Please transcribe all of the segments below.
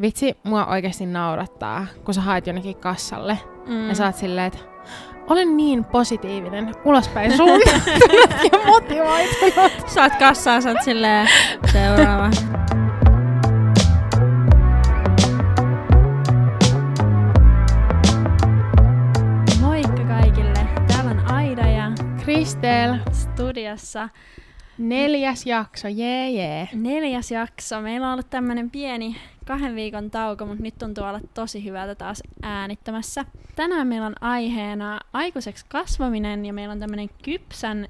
vitsi, mua oikeasti naurattaa, kun sä haet jonnekin kassalle Mm. ja sä oot silleen, että olen niin positiivinen, ulospäin suuntautunut ja motivoitunut. Saat kassaa, sä oot silleen seuraava. Moikka kaikille! Täällä on Aida ja Kristel, studiossa neljäs jakso, jee jee. neljäs jakso. Meillä on ollut tämmönen pieni kahden viikon tauko, mutta nyt tuntuu olla tosi hyvältä taas äänittämässä. Tänään meillä on aiheena aikuiseksi kasvaminen ja meillä on tämmönen kypsän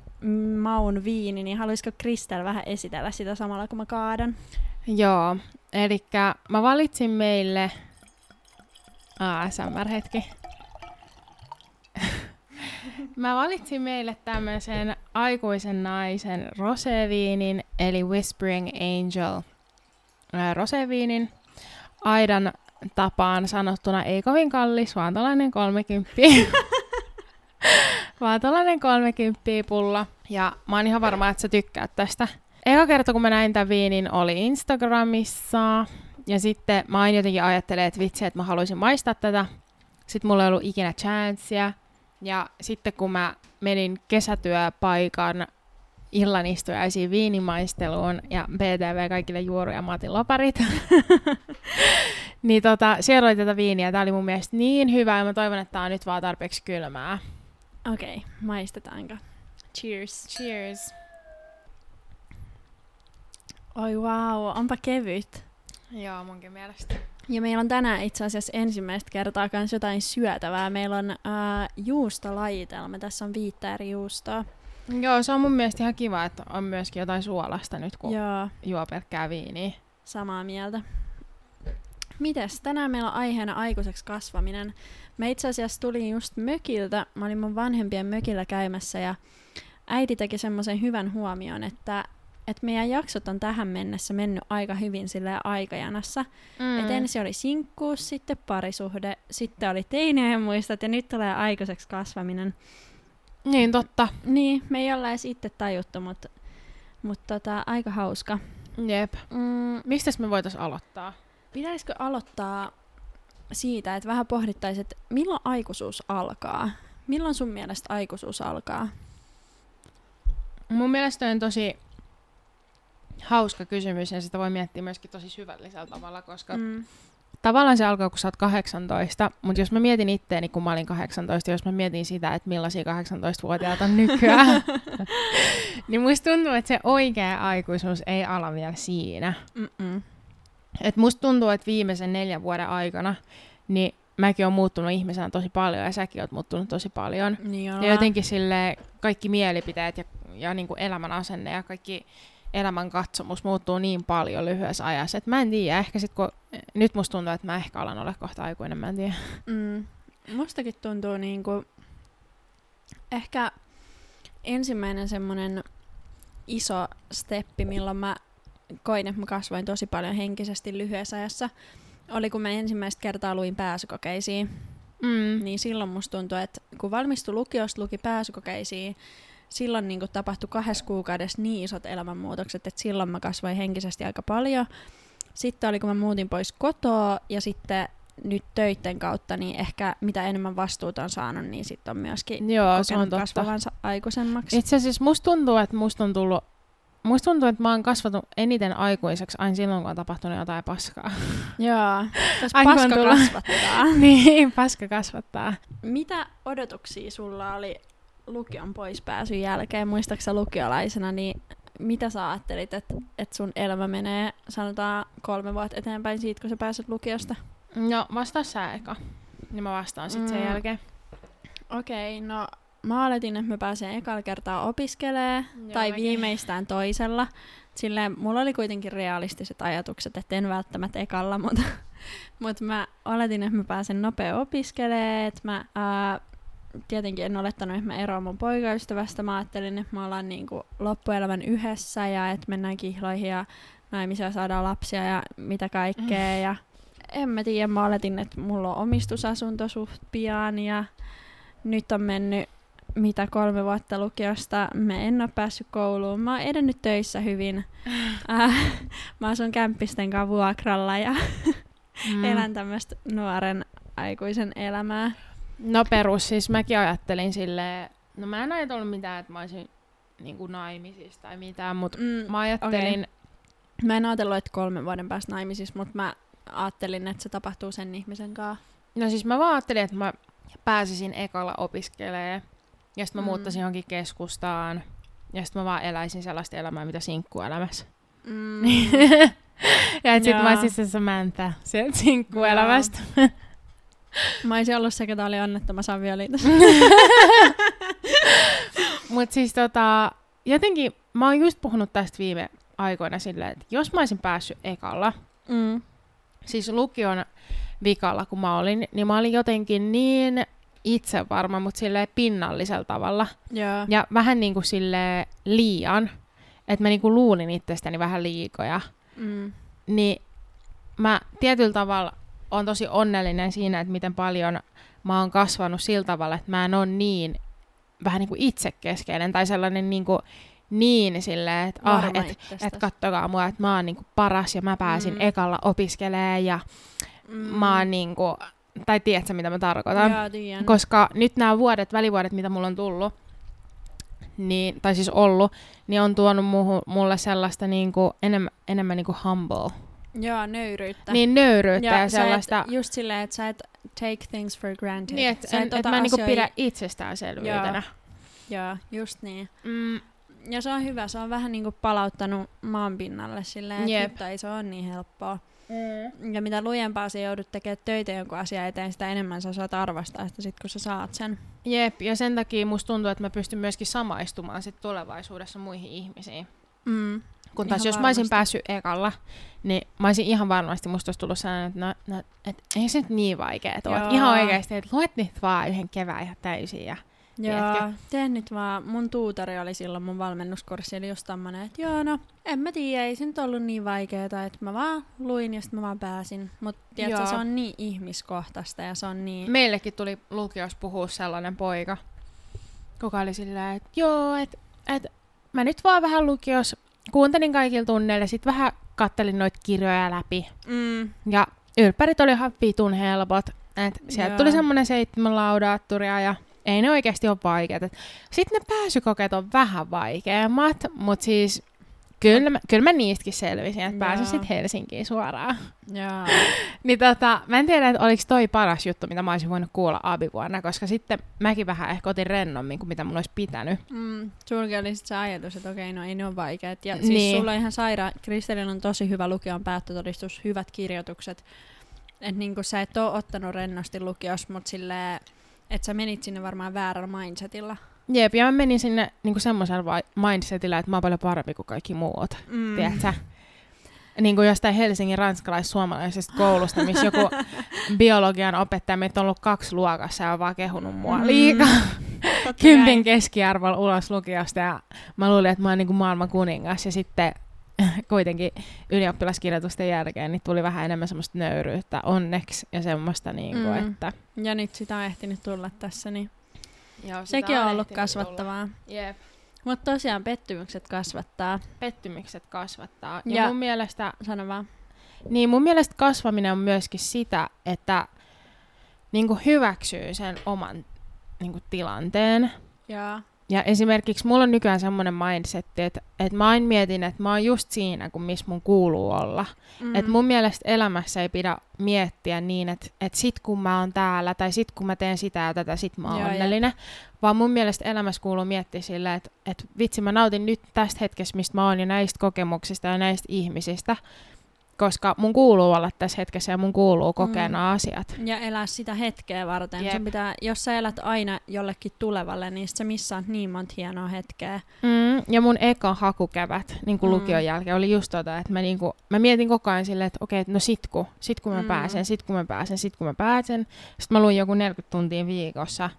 maun viini, niin haluaisiko Kristel vähän esitellä sitä samalla kun mä kaadan? Joo, eli mä valitsin meille... ASMR-hetki. mä valitsin meille tämmöisen aikuisen naisen roseviinin, eli Whispering Angel roseviinin. Aidan tapaan sanottuna ei kovin kallis, vaan tällainen 30. vaan tällainen 30 pulla. Ja mä oon ihan varma, että sä tykkäät tästä. Eka kerta, kun mä näin tämän viinin, oli Instagramissa. Ja sitten mä aina jotenkin ajattelen, että vitsi, että mä haluaisin maistaa tätä. Sitten mulla ei ollut ikinä chanssia. Ja sitten kun mä menin kesätyöpaikan illanistujaisiin viinimaisteluun ja BTV kaikille Juoru ja Matin loparit, niin tota, siellä oli tätä viiniä. Tää oli mun mielestä niin hyvä ja mä toivon, että tää on nyt vaan tarpeeksi kylmää. Okei, okay, maistetaanko? Cheers. Cheers. Oi wow, onpa kevyt. Joo, munkin mielestä. Ja meillä on tänään itse asiassa ensimmäistä kertaa myös jotain syötävää. Meillä on äh, juustolajitelma. Tässä on viittä eri juustoa. Joo, se on mun mielestä ihan kiva, että on myöskin jotain suolasta nyt, kun Joo, juo pelkkää viiniä. samaa mieltä. Mites? Tänään meillä on aiheena aikuiseksi kasvaminen. Mä itse asiassa tulin just mökiltä. Mä olin mun vanhempien mökillä käymässä ja äiti teki semmoisen hyvän huomion, että, että meidän jaksot on tähän mennessä mennyt aika hyvin sille aikajanassa. Mm. Et ensin oli sinkkuus, sitten parisuhde, sitten oli teiniä muistat ja nyt tulee aikuiseksi kasvaminen. Niin, totta. Niin, me ei olla edes itse tajuttu, mutta mut tota, aika hauska. Jep. Mm, Mistä me voitais aloittaa? pitäisikö aloittaa siitä, että vähän pohdittaisiin, että milloin aikuisuus alkaa? Milloin sun mielestä aikuisuus alkaa? Mun mielestä on tosi hauska kysymys ja sitä voi miettiä myöskin tosi syvällisellä tavalla, koska mm. Tavallaan se alkaa, kun sä oot 18, mutta jos mä mietin itteeni, kun mä olin 18, jos mä mietin sitä, että millaisia 18-vuotiaat on nykyään, niin musta tuntuu, että se oikea aikuisuus ei ala vielä siinä. Mm-mm. Et musta tuntuu, että viimeisen neljän vuoden aikana niin mäkin olen muuttunut ihmisenä tosi paljon ja säkin oot muuttunut tosi paljon. Niin Ja jotenkin sille kaikki mielipiteet ja, ja niin kuin elämän asenne ja kaikki elämän katsomus muuttuu niin paljon lyhyessä ajassa, että mä en tiedä, ehkä sit kun, nyt musta tuntuu, että mä ehkä alan olla kohta aikuinen, mä en tiedä. Mm. Mustakin tuntuu niinku, ehkä ensimmäinen semmonen iso steppi, milloin mä koin, että mä kasvoin tosi paljon henkisesti lyhyessä ajassa, oli kun mä ensimmäistä kertaa luin pääsykokeisiin. Mm. Niin silloin musta tuntui, että kun valmistui lukiosta, luki pääsykokeisiin, silloin niin tapahtui kahdessa kuukaudessa niin isot elämänmuutokset, että silloin mä kasvoin henkisesti aika paljon. Sitten oli, kun mä muutin pois kotoa ja sitten nyt töitten kautta, niin ehkä mitä enemmän vastuuta on saanut, niin sitten on myöskin Joo, se on totta. kasvavansa aikuisemmaksi. Itse asiassa musta tuntuu, että musta on tullut Musta tuntuu, että mä oon kasvanut eniten aikuiseksi aina silloin, kun on tapahtunut jotain paskaa. Joo, tässä paska kasvattaa. niin, paska kasvattaa. Mitä odotuksia sulla oli lukion poispääsyn jälkeen? Muistaaksä lukiolaisena, niin mitä sä ajattelit, että et sun elämä menee, sanotaan, kolme vuotta eteenpäin siitä, kun sä pääset lukiosta? No, vastaa sä eka. Niin mä vastaan sitten sen Mm. jälkeen. Okei, okay, no mä oletin, että mä pääsen ekalla kertaa opiskelee Joo, tai mäkin. viimeistään toisella. Silleen, mulla oli kuitenkin realistiset ajatukset, että en välttämättä ekalla, mutta, mutta mä oletin, että mä pääsen nopea opiskelee, että mä ää, tietenkin en olettanut, että mä eroan mun poikaystävästä. Mä ajattelin, että me ollaan niinku loppuelämän yhdessä ja että mennään kihloihin ja naimisia saadaan lapsia ja mitä kaikkea. Ja en mä tiedä, mä oletin, että mulla on omistusasunto suht pian ja nyt on mennyt mitä kolme vuotta lukiosta. Mä en ole päässyt kouluun. Mä oon edennyt töissä hyvin. Äh, mä asun kämppisten kanssa vuokralla ja mm. elän tämmöistä nuoren aikuisen elämää. No perus, siis mäkin ajattelin silleen, no mä en ajatellut mitään, että mä olisin niin kuin naimisissa tai mitään, mutta mm, mä ajattelin... Okay. Mä en ajatellut, että kolmen vuoden päästä naimisissa, mutta mä ajattelin, että se tapahtuu sen ihmisen kanssa. No siis mä vaan ajattelin, että mä pääsisin ekalla opiskelemaan, ja sitten mä mm. muuttaisin johonkin keskustaan, ja sitten mä vaan eläisin sellaista elämää, mitä sinkkuelämässä. Mm. ja että sit mä olisin se Samantha sieltä sinkkuelämästä. Mä olisin ollut se, ketä oli onnettomassa avioliitossa. Mut siis tota, jotenkin mä oon just puhunut tästä viime aikoina silleen, että jos mä olisin päässyt ekalla, mm. siis lukion vikalla kun mä olin, niin mä olin jotenkin niin itse varma, mutta silleen pinnallisella tavalla. Yeah. Ja vähän niin kuin sille liian, että mä niin kuin luulin itsestäni vähän liikoja. Mm. Niin mä tietyllä tavalla on tosi onnellinen siinä, että miten paljon mä oon kasvanut sillä tavalla, että mä en ole niin vähän niin kuin itsekeskeinen tai sellainen niin kuin, niin silleen, että ah, et, et kattokaa mua, että mä oon niin kuin paras ja mä pääsin mm. ekalla opiskelemaan ja mm. mä oon niin kuin, tai tiedätkö mitä mä tarkoitan? Joo, Koska nyt nämä vuodet, välivuodet, mitä mulla on tullut, niin, tai siis ollut, niin on tuonut muhu, mulle sellaista niin kuin, enemmän, enemmän niin kuin humble Joo, nöyryyttä. Niin, nöyryyttä ja, ja sellaista... Et, just silleen, että sä et take things for granted. Niin, että et, et mä niinku pidä itsestäänselvyytenä. Joo, Joo just niin. Mm. Ja se on hyvä, se on vähän niinku palauttanut maan pinnalle silleen, että ei se ole niin helppoa. Mm. Ja mitä lujempaa sä joudut tekemään töitä jonkun asian eteen, sitä enemmän sä saat arvostaa sitä sit, kun sä saat sen. Jep, ja sen takia musta tuntuu, että mä pystyn myöskin samaistumaan sit tulevaisuudessa muihin ihmisiin. Mm. Kun taas jos varmasti. mä olisin päässyt ekalla, niin mä olisin ihan varmasti, musta olisi tullut sellainen, että no, no, et ei se nyt niin vaikea ole. Ihan oikeasti, että luet nyt vaan yhden kevään ihan täysin ja Joo, teen nyt vaan. Mun tuutori oli silloin mun valmennuskurssi, eli just tämmönen, että joo no, en mä tiedä, ei se nyt ollut niin vaikeeta, että mä vaan luin ja sitten mä vaan pääsin. Mutta tiedätkö, se on niin ihmiskohtaista ja se on niin... Meillekin tuli lukios puhua sellainen poika, kuka oli silleen, että joo, että et, mä nyt vaan vähän lukios kuuntelin kaikilla tunneilla, sitten vähän kattelin noita kirjoja läpi. Mm. Ja ylppärit oli ihan vitun helpot. Et sieltä tuli semmoinen seitsemän laudaatturia ja ei ne oikeasti ole vaikeat. Sitten ne pääsykokeet on vähän vaikeammat, mutta siis Kyllä, mä, kyllä mä niistäkin selvisin, että pääsin sitten Helsinkiin suoraan. Jaa. niin tota, mä en tiedä, että oliko toi paras juttu, mitä mä olisin voinut kuulla abivuonna, koska sitten mäkin vähän ehkä otin rennommin kuin mitä mun olisi pitänyt. Mm, sulki oli se ajatus, että okei, no ei ne ole vaikeat. Ja siis niin. sulla on ihan saira, Kristelin on tosi hyvä lukion päättötodistus, hyvät kirjoitukset. Että niinku sä et ole ottanut rennosti lukios, mutta silleen, että sä menit sinne varmaan väärällä mindsetilla. Jep, ja mä menin sinne niinku semmoisella mindsetillä, että mä oon paljon parempi kuin kaikki muut, mm. tiedätkö? Niin kuin jostain Helsingin ranskalais-suomalaisesta koulusta, missä joku biologian opettaja, meitä on ollut kaksi luokassa ja on vaan kehunut mua mm. liikaa. Kympin keskiarvolla ulos lukiosta ja mä luulin, että mä oon niin kuin maailman kuningas ja sitten kuitenkin ylioppilaskirjoitusten jälkeen niin tuli vähän enemmän semmoista nöyryyttä onneksi ja semmoista, niin kuin, mm. että... Ja nyt sitä on ehtinyt tulla tässä, niin Joo, Sekin on ollut kasvattavaa. Yep. Mutta tosiaan pettymykset kasvattaa. Pettymykset kasvattaa. Ja, ja mun mielestä... Sano vaan. Niin, mun mielestä kasvaminen on myöskin sitä, että niin hyväksyy sen oman niin tilanteen. Ja. Ja esimerkiksi mulla on nykyään semmoinen mindset, että, että mä aina mietin, että mä oon just siinä, kun missä mun kuuluu olla. Mm. Että mun mielestä elämässä ei pidä miettiä niin, että, että sit kun mä oon täällä tai sit kun mä teen sitä ja tätä, sit mä oon Joo, onnellinen. Ja. Vaan mun mielestä elämässä kuuluu miettiä silleen, että, että vitsi mä nautin nyt tästä hetkestä, mistä mä oon ja näistä kokemuksista ja näistä ihmisistä koska mun kuuluu olla tässä hetkessä ja mun kuuluu kokea mm. nämä asiat. Ja elää sitä hetkeä varten. Yep. pitää, jos sä elät aina jollekin tulevalle, niin sä missaat niin monta hienoa hetkeä. Mm. Ja mun eka hakukevät niin kuin mm. lukion jälkeen oli just tota, että mä, niin kuin, mä mietin koko ajan silleen, että okei, no sit kun, sit kun mä mm. pääsen, sit kun mä pääsen, sit kun mä pääsen. Sitten mä luin joku 40 tuntia viikossa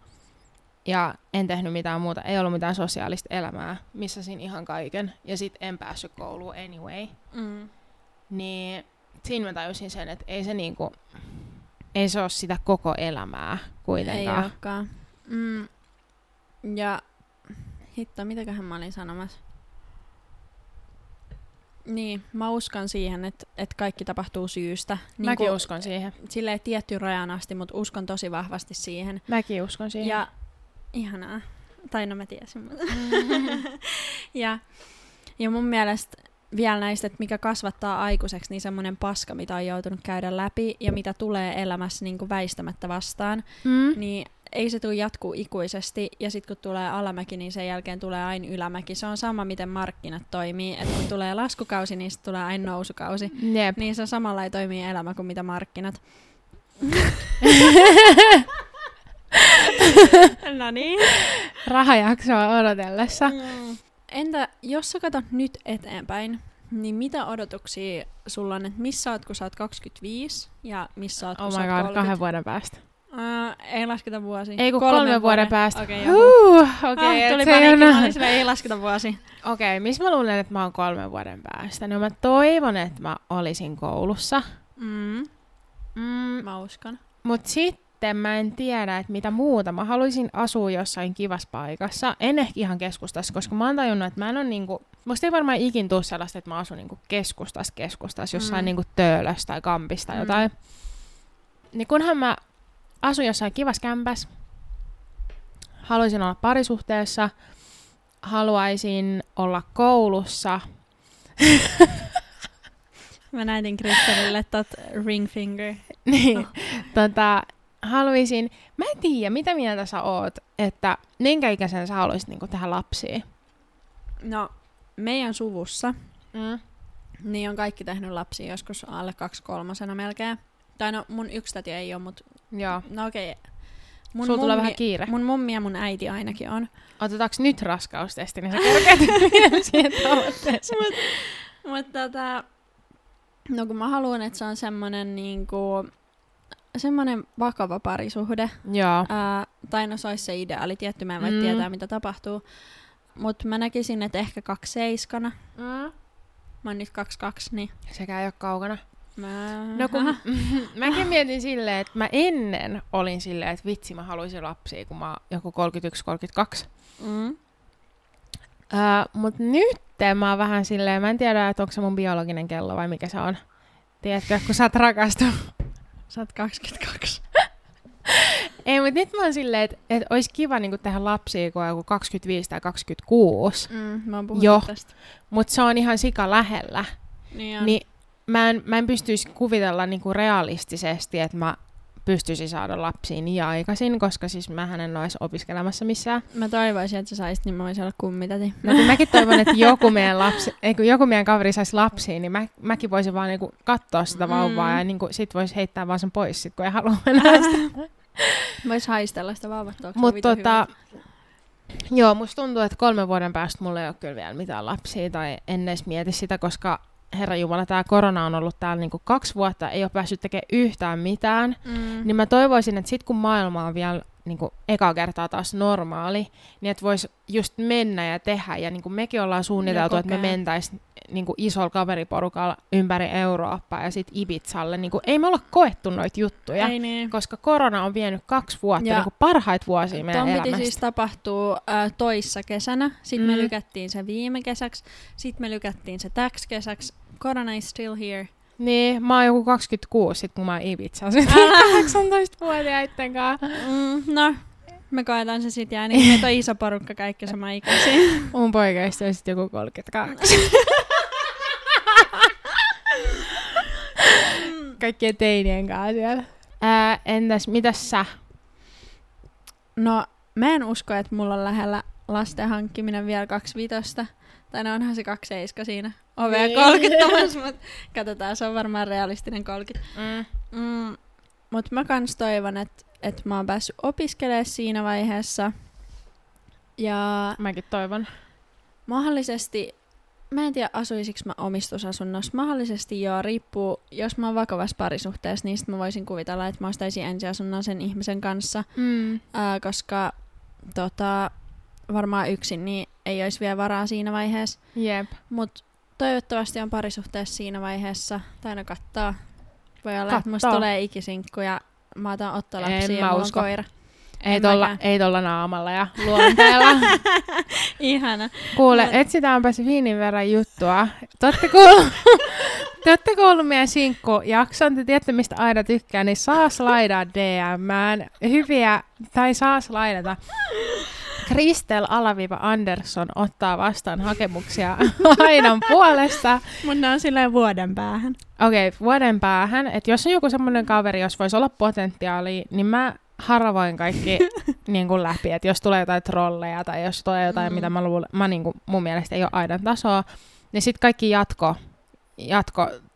ja en tehnyt mitään muuta, ei ollut mitään sosiaalista elämää, missasin ihan kaiken ja sit en päässyt kouluun anyway. Mm niin siinä mä tajusin sen, että ei se niinku, ei se ole sitä koko elämää kuitenkaan. Ei olekaan. Mm. Ja hitto, mitäköhän mä olin sanomassa? Niin, mä uskon siihen, että, että kaikki tapahtuu syystä. Niin Mäkin kuin- uskon siihen. Silleen tietty rajan asti, mutta uskon tosi vahvasti siihen. Mäkin uskon siihen. Ja ihanaa. Tai no mä tiesin. Mutta. ja, ja mun mielestä vielä näistä, että mikä kasvattaa aikuiseksi, niin semmoinen paska, mitä on joutunut käydä läpi ja mitä tulee elämässä niin kuin väistämättä vastaan, mm. niin ei se tule jatkuu ikuisesti, ja sitten kun tulee alamäki, niin sen jälkeen tulee aina ylämäki. Se on sama, miten markkinat toimii, että kun tulee laskukausi, niin sitten tulee aina nousukausi. Jep. Niin se samalla ei toimii elämä kuin mitä markkinat. no niin. Rahajaksoa odotellessa. Mm. Entä jos sä katsot nyt eteenpäin, niin mitä odotuksia sulla on, että missä oot, kun sä oot 25 ja missä oot, kun Oh sä my oot god, 30? kahden vuoden päästä. Uh, ei lasketa vuosi. Ei kun kolmen, vuoden päästä. Okei, okay, Huu, okay, ah, tuli ei paniikki, silleen, ei lasketa vuosi. Okei, missä mä luulen, että mä oon kolmen vuoden päästä? No mä toivon, että mä olisin koulussa. Mm, Mm, mä uskon. mut sitten mä en tiedä, että mitä muuta. Mä haluaisin asua jossain kivassa paikassa. En ehkä ihan keskustassa, koska mä oon tajunnut, että mä en ole niinku... Musta ei varmaan ikin tuu sellaista, että mä asun niinku keskustassa keskustassa, jossain Mm. niinku töölössä tai kampissa tai Mm. jotain. Niin kunhan mä asun jossain kivassa kämpässä, haluaisin olla parisuhteessa, haluaisin olla koulussa, Mä näytin Kristelille tot ring finger. niin, Oh. tota, haluaisin, mä en tiedä, mitä mieltä sä oot, että minkä ikäisen sä haluaisit niinku tehdä lapsia? No, meidän suvussa Mm. niin on kaikki tehnyt lapsia joskus alle kaksi kolmosena melkein. Tai no mun yksi täti ei ole, mutta Joo. no okei. Mun Sulla tulee vähän kiire. Mun mummi ja mun äiti ainakin on. Otetaanko nyt raskaustesti, niin sä kerkeät vielä siihen tavoitteeseen. Mutta tota, no kun mä haluan, että se on semmonen niinku, semmonen vakava parisuhde. Joo. Ää, tai no se olisi se ideaali, tietty mä en voi Mm. tietää mitä tapahtuu. Mutta mä näkisin, että ehkä kaksi seiskana. Mm. Mä oon nyt kaksi kaksi, niin Sekä ei ole kaukana. mä... No kun mäkin mietin silleen, että mä ennen olin silleen, että vitsi mä haluaisin lapsia, kun mä oon joku 31-32. Mm. Öö, mut nyt mä oon vähän silleen, mä en tiedä, että onko se mun biologinen kello vai mikä se on. Tiedätkö, kun sä oot rakastunut. Sä oot 22. Ei, mutta nyt mä oon silleen, että, että olisi kiva niinku tehdä lapsia, kun on joku 25 tai 26. Mm, mä oon puhunut Joo. tästä. Mutta se on ihan sika lähellä. Niin, on. Niin mä en, mä en pystyisi kuvitella niinku realistisesti, että mä pystyisin saada lapsia niin aikaisin, koska siis mähän en olisi opiskelemassa missään. Mä toivoisin, että sä saisit, niin mä voisin olla kummitäti. No kun mäkin toivon, että joku meidän, lapsi, ei, kun joku meidän kaveri saisi lapsia, niin mä, mäkin voisin vaan niinku katsoa sitä vauvaa Mm. ja niinku, sit voisi heittää vaan sen pois, sit, kun ei halua enää sitä. Vois haistella sitä vauvattua. Mutta tota, joo, musta tuntuu, että kolmen vuoden päästä mulla ei ole kyllä vielä mitään lapsia tai en edes mieti sitä, koska herra Jumala, tämä korona on ollut täällä niinku kaksi vuotta, ei ole päässyt tekemään yhtään mitään. Mm. Niin mä toivoisin, että sit kun maailma on vielä niinku eka kertaa taas normaali, niin että vois just mennä ja tehdä. Ja niinku mekin ollaan suunniteltu, että me kokea. mentäis niinku isolla kaveriporukalla ympäri Eurooppaa ja sit Ibizalle. Niinku, ei me olla koettu noita juttuja, Ei niin. koska korona on vienyt kaksi vuotta, Ja niinku parhaita vuosia meidän Tuon piti elämästä. siis tapahtua äh, toissa kesänä, sitten. Mm. me lykättiin se viime kesäksi, sitten me lykättiin se täksi kesäksi. Corona is still here. Niin, mä oon joku 26 sit kun mä. Älä. 18-vuotiaitten kanssa. Mm, no, me koetaan se sitten jää niin, meitä on iso porukka kaikki sama ikäisiä. Mun poikaista on sit joku 32. Kaikkien teinien kanssa siellä. Ää, entäs, mitäs sä? No, mä en usko, että mulla on lähellä lasten hankkiminen vielä kaksi vitosta. Tai no onhan se kaksi seiska siinä ovea Niin. kolkuttamassa, mutta katsotaan, se on varmaan realistinen 30. Mm. Mm, mutta mä kans toivon, että et mä oon päässyt opiskelemaan siinä vaiheessa. Ja Mäkin toivon. mahdollisesti, mä en tiedä asuisiko mä omistusasunnossa, mahdollisesti joo, riippuu, jos mä oon vakavassa parisuhteessa, niin sit mä voisin kuvitella, että mä ostaisin ensiasunnon sen ihmisen kanssa, Mm. ää, koska tota, varmaan yksin niin ei olisi vielä varaa siinä vaiheessa. Jep. Mutta toivottavasti on parisuhteessa siinä vaiheessa, tai aina kattaa. Voi olla, että musta tulee ikisinkku ja mä otan ottolapsia En ja mä mulla on usko. koira. Ei En tolla, mäkään. ei tolla naamalla ja luonteella. Ihana. Kuule, Mut- etsitäänpäs viinin verran juttua. Te olette kuullut, te olette kuullut meidän sinkkujakson, te tiedätte mistä aina tykkää, niin saa slaidaa DMään hyviä, tai saa slaidata. Kristel Alaviva Andersson ottaa vastaan hakemuksia Aidan puolesta. Mun on silleen vuoden päähän. Okei, okay, vuoden päähän, että jos on joku semmoinen kaveri, jos voisi olla potentiaalia, niin mä haravoin kaikki niin kuin läpi, että jos tulee jotain trolleja tai jos tulee jotain, Mm. mitä mä, luulen, mä niin kuin, mun mielestä ei ole aidan tasoa, niin sitten kaikki jatko,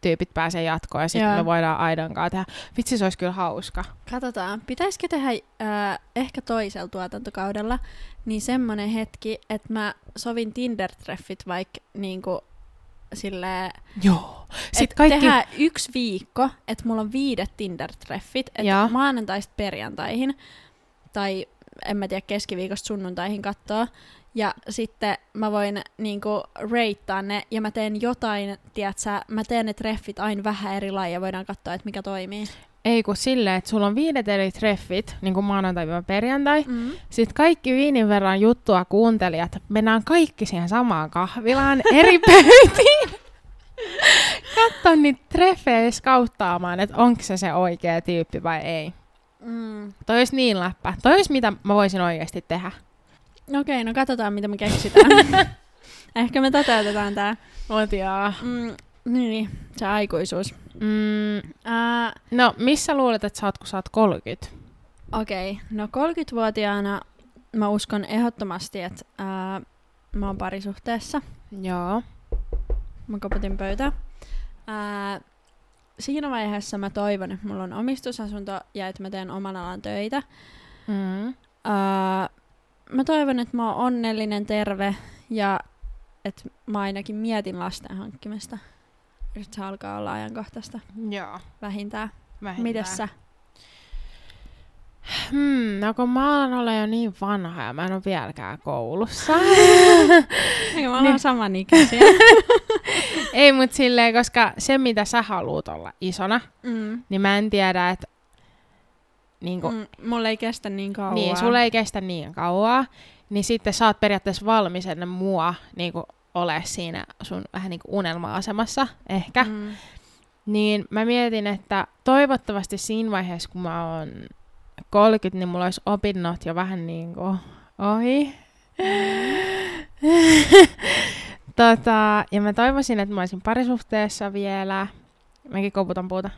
jatkotyypit pääsee jatkoon ja sitten me voidaan aidan kanssa tehdä. Vitsi, se olisi kyllä hauska. Katsotaan, pitäisikö tehdä äh, ehkä toisella tuotantokaudella niin semmonen hetki, että mä sovin Tinder-treffit vaikka niinku silleen, Joo. Sitten kaikki... tehdään yksi viikko, että mulla on viidet Tinder-treffit, että maanantaista perjantaihin, tai en mä tiedä, keskiviikosta sunnuntaihin katsoa, ja sitten mä voin niinku reittaa ne, ja mä teen jotain, tiedätkö, mä teen ne treffit aina vähän eri lailla, ja voidaan katsoa, että mikä toimii. Ei kun silleen, että sulla on viidet eri treffit, niin kuin maanantai-perjantai, Mm. Sitten kaikki viinin verran juttua kuuntelijat, mennään kaikki siihen samaan kahvilaan eri pöytiin. Katso niitä treffejä skauttaamaan, että onko se se oikea tyyppi vai ei. Mm. Toi olisi niin läppä. Toi olisi mitä mä voisin oikeasti tehdä. Okei, no katsotaan mitä me keksitään. Ehkä me toteutetaan tää. Joo. Mm, niin, se aikuisuus. Mm, Ää, no, missä luulet, että sä oot, kun sä oot 30? Okei, no 30-vuotiaana mä uskon ehdottomasti, että ää, mä oon parisuhteessa. Joo. Mä koputin pöytää. Ää, siinä vaiheessa mä toivon, että mulla on omistusasunto ja että mä teen oman alan töitä. Mm. Ää, mä toivon, että mä oon onnellinen, terve ja että mä ainakin mietin lasten hankkimista. Että se alkaa olla ajankohtaista Joo. vähintään. Vähintään. Mites sä? Hmm, no kun mä alan olla jo niin vanha ja mä en ole vieläkään koulussa. Eikö me ollaan samanikäisiä? Ei, mut silleen, koska se mitä sä haluut olla isona, mm. niin mä en tiedä, että niinku, mm, Mm, mulla ei kestä niin kauan. niin, sulle ei kestä niin kauaa, niin sitten sä oot periaatteessa valmis ennen mua niinku, ole siinä sun vähän niinku unelma-asemassa ehkä. Mm. Niin mä mietin, että toivottavasti siinä vaiheessa, kun mä oon 30, niin mulla olisi opinnot jo vähän niinku ohi. tota, ja mä toivoisin, että mä olisin parisuhteessa vielä. Mäkin koputan puuta.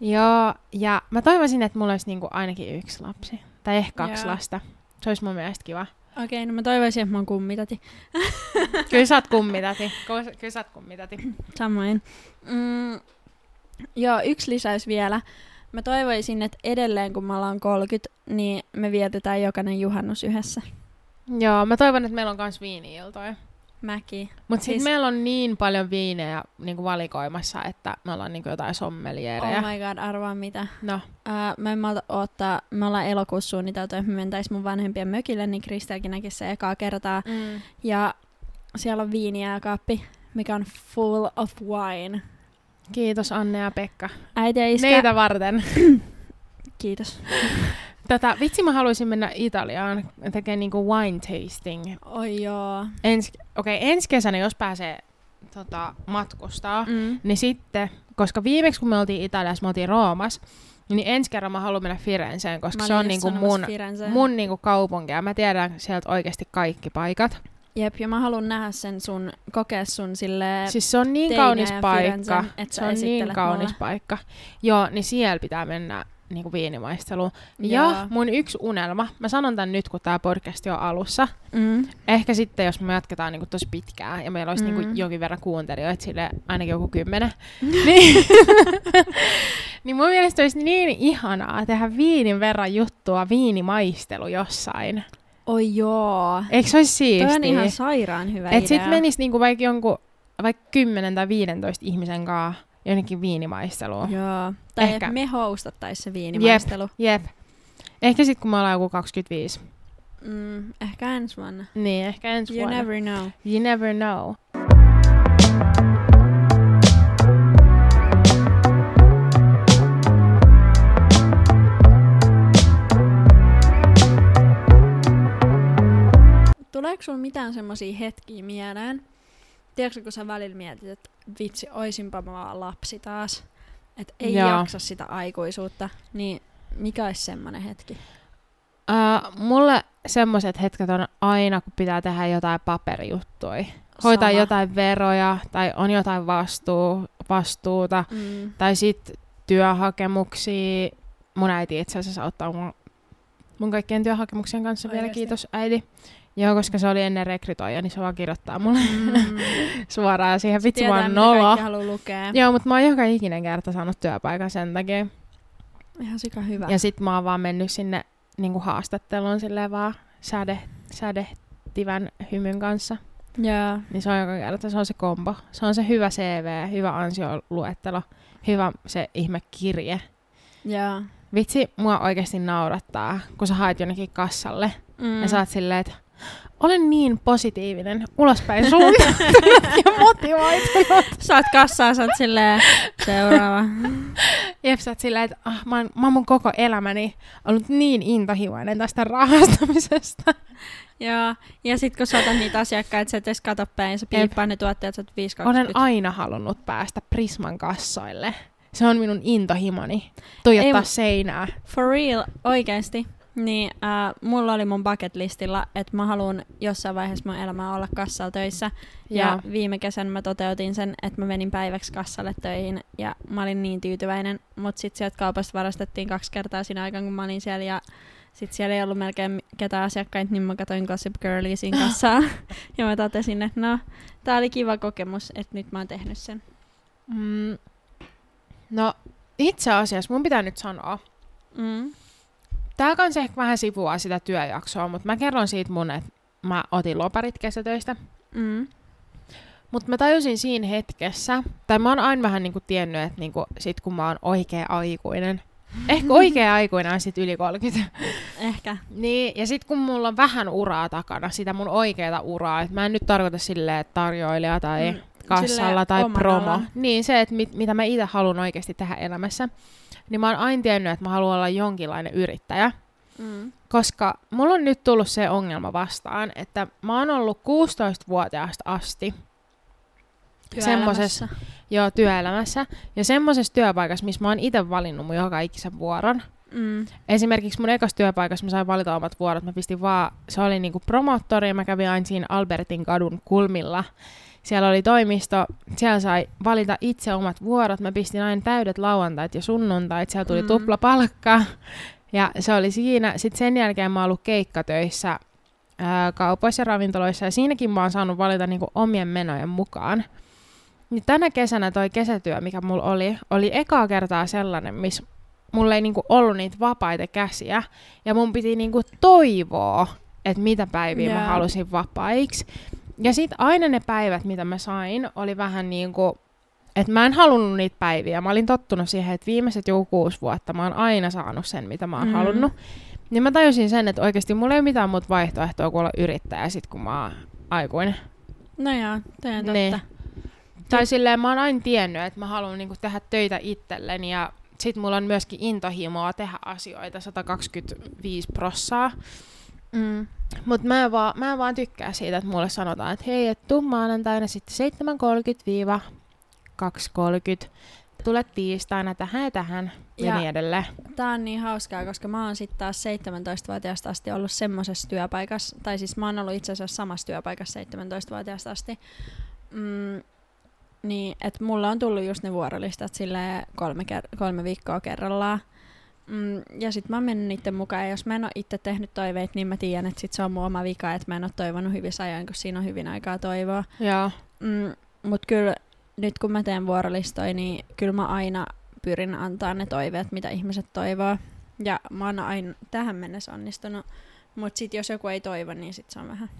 Joo, ja mä toivoisin, että mulla olisi niinku ainakin yksi lapsi. Tai ehkä kaksi Joo. lasta. Se olisi mun mielestä kiva. Okei, no mä toivoisin, että mä oon kummitati. Kyllä sä oot kummitati. Kyllä sä oot kummitati. Samoin. Mm, joo, yksi lisäys vielä. Mä toivoisin, että edelleen kun me ollaan 30, niin me vietetään jokainen juhannus yhdessä. Joo, mä toivon, että meillä on kans viini-iltoja. Mäki. Mutta Siis- meillä on niin paljon viinejä niinku valikoimassa, että me ollaan niinku jotain sommeliereja. Oh my god, arvaa mitä. no, Ää, mä en malta odottaa. Me ollaan elokuussa suunniteltu, että me mentäis mun vanhempien mökille, niin Kristelkin näkisi se ekaa kertaa. mm. Ja siellä on viinijääkaappi, mikä on full of wine. Kiitos Anne ja Pekka. Äiti ja iskä, Meitä varten. kiitos. Tätä, vitsi mä haluaisin mennä Italiaan tekemään niinku wine tasting. Oi joo. Ens, Okei, okay, ensi kesänä, jos pääsee tota, matkustaa, mm. Niin sitten, koska viimeksi kun me oltiin Italiassa, me oltiin Roomassa, niin ensi kerran mä haluan mennä Firenzeen, koska Mä se on niinku mun, Firenzeen. mun niinku kaupunki ja mä tiedän sieltä oikeasti kaikki paikat. Jep, ja mä haluan nähdä sen sun, kokea sun sille Siis se on niin kaunis paikka. Firenzen, että Se on niin kaunis mulle. paikka. Joo, niin siellä pitää mennä niinku viinimaisteluun. Joo. Ja mun yksi unelma, mä sanon tän nyt, kun tää podcast on alussa. Mm. Ehkä sitten, jos me jatketaan niinku tosi pitkään ja meillä olisi Mm. niinku jonkin verran kuuntelijoita, sille ainakin joku kymmenen. niin, niin mun mielestä olisi niin ihanaa tehdä viinin verran juttua viinimaistelu jossain. Oi joo. Eikö se olisi siistiä? Toi on ihan sairaan hyvä Et sit idea. menis niinku vaikka jonkun, vaikka 10 tai 15 ihmisen kanssa jonnekin viinimaisteluun. Joo. Tai Ehkä. Me hostattais se viinimaistelu. Jep. Ehkä sit kun me ollaan joku 25. Mm, ehkä ensi vuonna. Niin, ehkä ensi You vuonna. never know. You never know. Tuleeko sulla mitään semmoisia hetkiä mieleen? Tiedätkö, kun sä välillä mietit, että vitsi, oisinpa mä vaan lapsi taas. Että ei Joo. jaksa sitä aikuisuutta. Niin mikä olisi semmoinen hetki? Uh, mulle semmoiset hetket on aina, kun pitää tehdä jotain paperijuttuja. Hoitaa Sama. jotain veroja, tai on jotain vastuu, vastuuta, Mm. tai sit työhakemuksia. Mun äiti itse asiassa auttaa mun, mun kaikkien työhakemuksien kanssa vielä, Oikeesti? kiitos äiti. Joo, koska se oli ennen rekrytoija, niin se vaan kirjoittaa mulle Mm. suoraan siihen. Vitsi, mä haluaa lukea. Joo, mutta mä oon joka ikinen kerta saanut työpaikan sen takia. Ihan sika hyvä. Ja sit mä oon vaan mennyt sinne niinku haastatteluun silleen vaan säde, sädehtivän hymyn kanssa. Joo. Niin se on joka kerta, se on se kombo. Se on se hyvä CV, hyvä ansioluettelo, hyvä se ihme kirje. Joo. Vitsi, mua oikeasti naurattaa, kun sä haet jonnekin kassalle Mm. ja sä oot silleen, että olen niin positiivinen, ulospäin suuntautunut ja motivoitunut. Sä oot kassaa, sä oot silleen seuraava. Jep, sä oot silleen, että ah, mä, oon, mä oon mun koko elämäni ollut niin intohimoinen tästä rahastamisesta. Joo. Ja sit kun sä otat niitä asiakkaita, sä et edes kato päin, sä piippaa ne tuotteet, sä oot 5 Olen aina halunnut päästä Prisman kassoille. Se on minun intohimoni. Tuijottaa Ei- seinää. For real, oikeesti. Niin, äh, mulla oli mun bucket listilla, että mä haluan jossain vaiheessa mun elämää olla kassalla töissä. Ja, Ja viime kesän mä toteutin sen, että mä menin päiväksi kassalle töihin ja mä olin niin tyytyväinen. Mut sit sieltä kaupasta varastettiin kaksi kertaa siinä aikana, kun mä olin siellä ja sit siellä ei ollut melkein ketään asiakkaita, niin mä katsoin Gossip Girlia siinä kassaa. ja mä totesin, että no, tää oli kiva kokemus, että nyt mä oon tehnyt sen. mm, no, itse asiassa mun pitää nyt sanoa, Mm. Tää kanssa ehkä vähän sivuaa sitä työjaksoa, mutta mä kerron siitä mun, että mä otin loparit kesätöistä. Mm. Mutta mä tajusin siinä hetkessä, tai mä oon aina vähän niinku tiennyt, että niinku sit kun mä oon oikea aikuinen, ehkä oikea aikuinen on sit yli 30. Ehkä. niin, ja sit kun mulla on vähän uraa takana, sitä mun oikeata uraa, että mä en nyt tarkoita silleen, että tarjoilija tai Mm, kassalla silleen tai promo. alan. Niin, se, että mit, mitä mä itse haluan oikeasti tehdä elämässä. Niin mä oon aina tiennyt, että mä haluan olla jonkinlainen yrittäjä. Mm. Koska mulla on nyt tullut se ongelma vastaan, että mä oon ollut 16-vuotiaasta asti Työelämässä. jo työelämässä ja semmoisessa työpaikassa, missä mä oon itse valinnut mun joka ikisen vuoron. Mm. Esimerkiksi mun ekassa työpaikassa mä sain valita omat vuorot. Mä pistin vaan, se oli niinku promottori ja mä kävin aina siinä Albertin kadun kulmilla. Siellä oli toimisto, siellä sai valita itse omat vuorot. Mä pistin aina täydet lauantait ja sunnuntait, siellä tuli Mm. tupla palkka. Ja se oli siinä. Sitten sen jälkeen mä oon ollut keikkatöissä ää, kaupoissa ja ravintoloissa ja siinäkin mä oon saanut valita niinku omien menojen mukaan. Niin tänä kesänä toi kesätyö, mikä mulla oli, oli ekaa kertaa sellainen, missä mulla ei niinku ollut niitä vapaita käsiä. Ja mun piti niinku toivoa, että mitä päiviä mä Jaa. halusin vapaiksi. Ja sit aina ne päivät, mitä mä sain, oli vähän niinku, että mä en halunnut niitä päiviä. Mä olin tottunut siihen, että viimeiset joku kuusi vuotta mä oon aina saanut sen, mitä mä oon Mm. mm. halunnut. Niin mä tajusin sen, että oikeasti mulla ei ole mitään muuta vaihtoehtoa kuin olla yrittäjä sit, kun mä oon aikuinen. No joo, toi on totta. Niin. Tai silleen mä oon aina tiennyt, että mä haluan niinku tehdä töitä itselleni ja sit mulla on myöskin intohimoa tehdä asioita 125 prossaa. Mm. Mutta mä, en vaan, mä en vaan tykkää siitä, että mulle sanotaan, että hei, et tuu maanantaina sitten 7.30-2.30. Tulet tiistaina tähän ja tähän ja, Ja- niin edelleen. Tää on niin hauskaa, koska mä oon sitten taas 17-vuotiaasta asti ollut semmoisessa työpaikassa, tai siis mä oon ollut itse asiassa samassa työpaikassa 17-vuotiaasta asti, mm, niin että mulla on tullut just ne vuorolistat silleen kolme, ker- kolme viikkoa kerrallaan. Mm, ja sit mä oon mennyt niiden mukaan, ja jos mä en oo itse tehnyt toiveita, niin mä tiedän, että sit se on mun oma vika, että mä en oo toivonut hyvissä ajoin, kun siinä on hyvin aikaa toivoa. Joo. Mm, Mutta kyllä nyt kun mä teen vuorolistoja, niin kyllä mä aina pyrin antaa ne toiveet, mitä ihmiset toivoo. Ja mä oon aina tähän mennessä onnistunut. Mutta sitten jos joku ei toivo, niin sit se on vähän.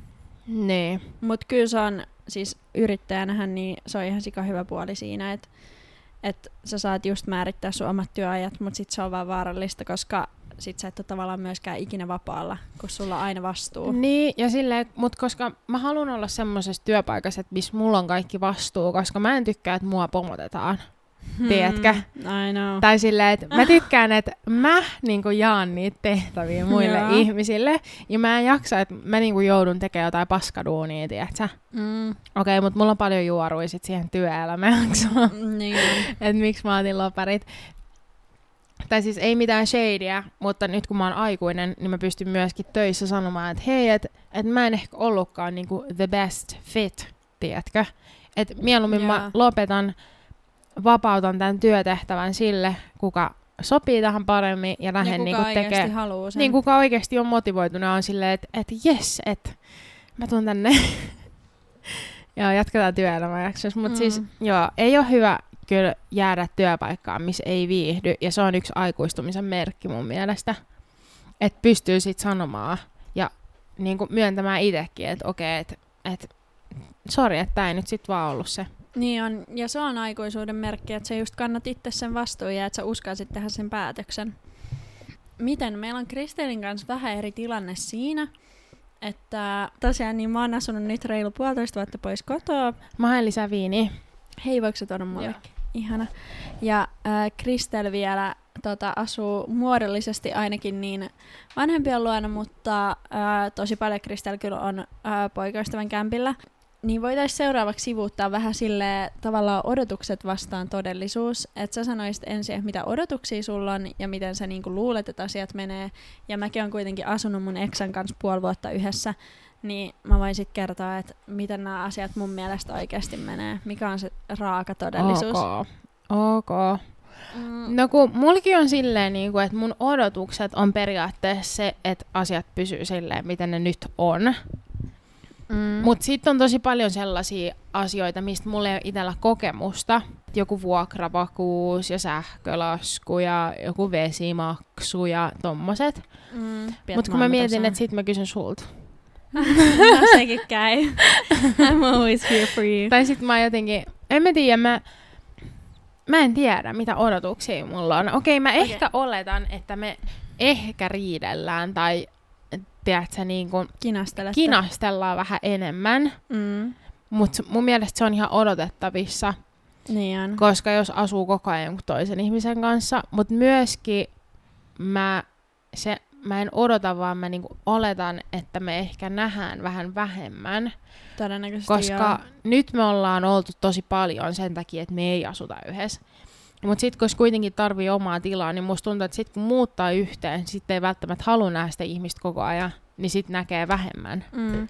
Niin. Mutta kyllä se on, siis yrittäjänähän, niin se on ihan sika hyvä puoli siinä, että et sä saat just määrittää sun omat työajat, mutta sit se on vaan vaarallista, koska sit sä et ole tavallaan myöskään ikinä vapaalla, kun sulla on aina vastuu. Niin, ja silleen, mut koska mä haluan olla semmoisessa työpaikassa, että missä mulla on kaikki vastuu, koska mä en tykkää, että mua pomotetaan. Tiedätkö? I know. Tai silleen, että mä tykkään, että mä niin kuin, jaan niitä tehtäviä muille Joo. ihmisille. Ja mä en jaksa, että mä niin kuin, joudun tekemään jotain paskaduunia, tiedätkö? Mm, Okei, okay, mutta mulla on paljon juoruja sit siihen työelämään. niin. että miksi mä otin loparit. Tai siis ei mitään shadyä, mutta nyt kun mä oon aikuinen, niin mä pystyn myöskin töissä sanomaan, että hei, että et mä en ehkä ollutkaan niinku the best fit, tiedätkö? Että mieluummin mä Jaa. lopetan, vapautan tämän työtehtävän sille, kuka sopii tähän paremmin ja Ja lähden kuka niinku oikeasti haluaa sen. niin kuka oikeasti on motivoitunut ja on silleen, että et jes, että mä tuun tänne. joo, jatketaan työelämän jaksossa. Mutta Mm. siis joo, ei ole hyvä kyllä jäädä työpaikkaan, missä ei viihdy. Ja se on yksi aikuistumisen merkki mun mielestä. Että pystyy sit sanomaan ja niin kuin myöntämään itsekin, että okei, että et, sori, että tämä ei nyt sit vaan ollut se. Niin on, ja se on aikuisuuden merkki, että sä just kannat itse sen vastuun ja että sä uskalsit tehdä sen päätöksen. Miten? Meillä on Kristelin kanssa vähän eri tilanne siinä, että tosiaan niin mä oon asunut nyt reilu puolitoista vuotta pois kotoa. Mä haen lisää viiniä. Hei, voiko sä tuoda mullekin? Ihana. Ja äh, Kristel vielä tota, asuu muodollisesti ainakin niin vanhempien luona, mutta äh, tosi paljon Kristel kyllä on äh, poikaystävän kämpillä. Niin voitaisiin seuraavaksi sivuuttaa vähän sille tavallaan odotukset vastaan todellisuus. Että sä sanoisit ensin, että mitä odotuksia sulla on ja miten sä niinku luulet, että asiat menee. Ja mäkin on kuitenkin asunut mun eksän kanssa puoli vuotta yhdessä. Niin mä voin sitten kertoa, että miten nämä asiat mun mielestä oikeasti menee. Mikä on se raaka todellisuus. Ok. Ok. Mm, No kun mulki on silleen, niin kuin, että mun odotukset on periaatteessa se, että asiat pysyy silleen, miten ne nyt on. Mm, Mutta sitten on tosi paljon sellaisia asioita, mistä mulla ei ole itsellä kokemusta. Joku vuokravakuus ja sähkölasku ja joku vesimaksu ja tommoset. mm, Mutta kun mä mietin, että sit mä kysyn sulta. no sekin käy. I'm always here for you. Tai sit mä jotenkin, en mä tiedä, mä, mä en tiedä mitä odotuksia mulla on. Okei, mä Okei. ehkä oletan, että me ehkä riidellään tai tiedätkö, niin kuin kinastellaan vähän enemmän, Mm, mutta mun mielestä se on ihan odotettavissa, niin on. koska jos asuu koko ajan toisen ihmisen kanssa, mutta myöskin mä, se, mä en odota, vaan mä niinku oletan, että me ehkä nähdään vähän vähemmän, Todennäköisesti koska nyt me ollaan oltu tosi paljon sen takia, että me ei asuta yhdessä. Mutta sitten, koska kuitenkin tarvii omaa tilaa, niin musta tuntuu, että sitten kun muuttaa yhteen, sitten ei välttämättä halua nähdä sitä ihmistä koko ajan, niin sitten näkee vähemmän. Mm.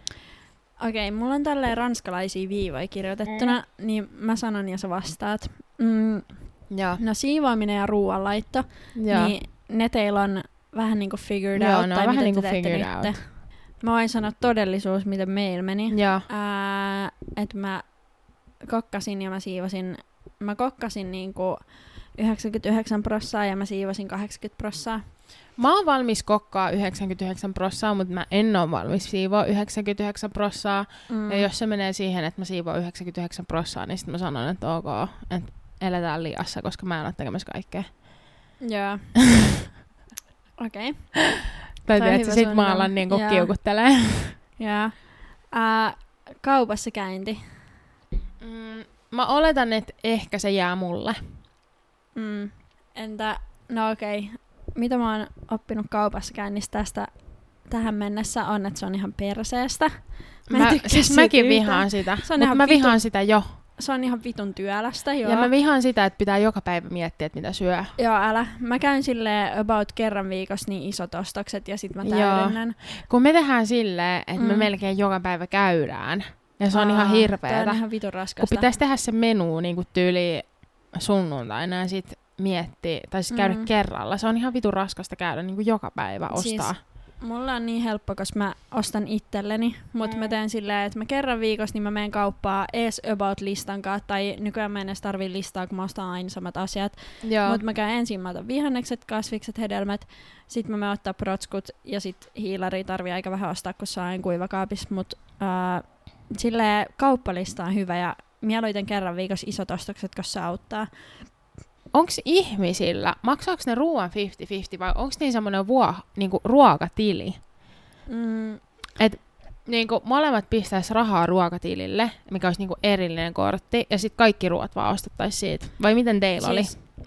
Okei, okay, mulla on tälleen ranskalaisia viivoja kirjoitettuna, mm. niin mä sanon ja sä vastaat. Mm, Joo. no siivoaminen ja ruoanlaitto, Joo. niin ne teillä on vähän niinku figured Joo, out, ne on tai vähän niinku figured out. Mä voin sanoa todellisuus, miten meillä meni. Että mä kokkasin ja mä siivosin, mä kokkasin niinku 99 prossaa ja mä siivosin 80 prossaa. Mä oon valmis kokkaa 99 prossaa, mutta mä en oo valmis siivoa 99 prossaa. Mm. Ja jos se menee siihen, että mä siivoan 99 prossaa, niin sitten mä sanon, että ok, että eletään liassa, koska mä en ole tekemässä kaikkea. Joo. Okei. Tai Toi on että sit mä alan niinku Joo. kiukuttelee. Joo. Ää, kaupassa käynti. Mm, mä oletan, että ehkä se jää mulle. Mm. Entä, no okei, mitä mä oon oppinut kaupassa käynnistä tästä tähän mennessä on, että se on ihan perseestä. Mä Mä, siis mäkin yhtään. vihaan sitä, Se on ihan mä vitun- vihaan sitä jo. Se on ihan vitun työlästä, joo. Ja mä vihaan sitä, että pitää joka päivä miettiä, että mitä syö. Joo, älä. Mä käyn sille about kerran viikossa niin isot ostokset ja sit mä Joo. täydennän. Kun me tehdään silleen, että mm. me melkein joka päivä käydään. Ja se on Aa, ihan hirveetä. on ihan vitun Kun raskasta. pitäisi tehdä se menu niin kuin tyyli sunnuntaina ja sit miettiä, tai siis käydä Mm. kerralla. Se on ihan vitun raskasta käydä niin kuin joka päivä Siis ostaa. Mulla on niin helppo, koska mä ostan itselleni, mutta Mm. mä teen silleen, että mä kerran viikossa niin mä menen kauppaan ees about listan kanssa, tai nykyään mä en edes tarvii listaa, kun mä ostan aina samat asiat. Mutta mä käyn ensin, mä otan vihannekset, kasvikset, hedelmät, sit mä menen ottaa protskut, ja sit hiilari tarvii aika vähän ostaa, kun on aina kuivakaapissa, mutta äh, silleen kauppalista on hyvä, ja mieluiten kerran viikossa isot ostokset, koska se auttaa. Onko ihmisillä, maksaako ne ruoan 50-50 vai onko niin semmoinen vuo, niinku ruokatili? Mm, niin kuin molemmat pistäisi rahaa ruokatilille, mikä olisi niin kuin erillinen kortti, ja sitten kaikki ruoat vaan ostettaisiin siitä. Vai miten teillä oli?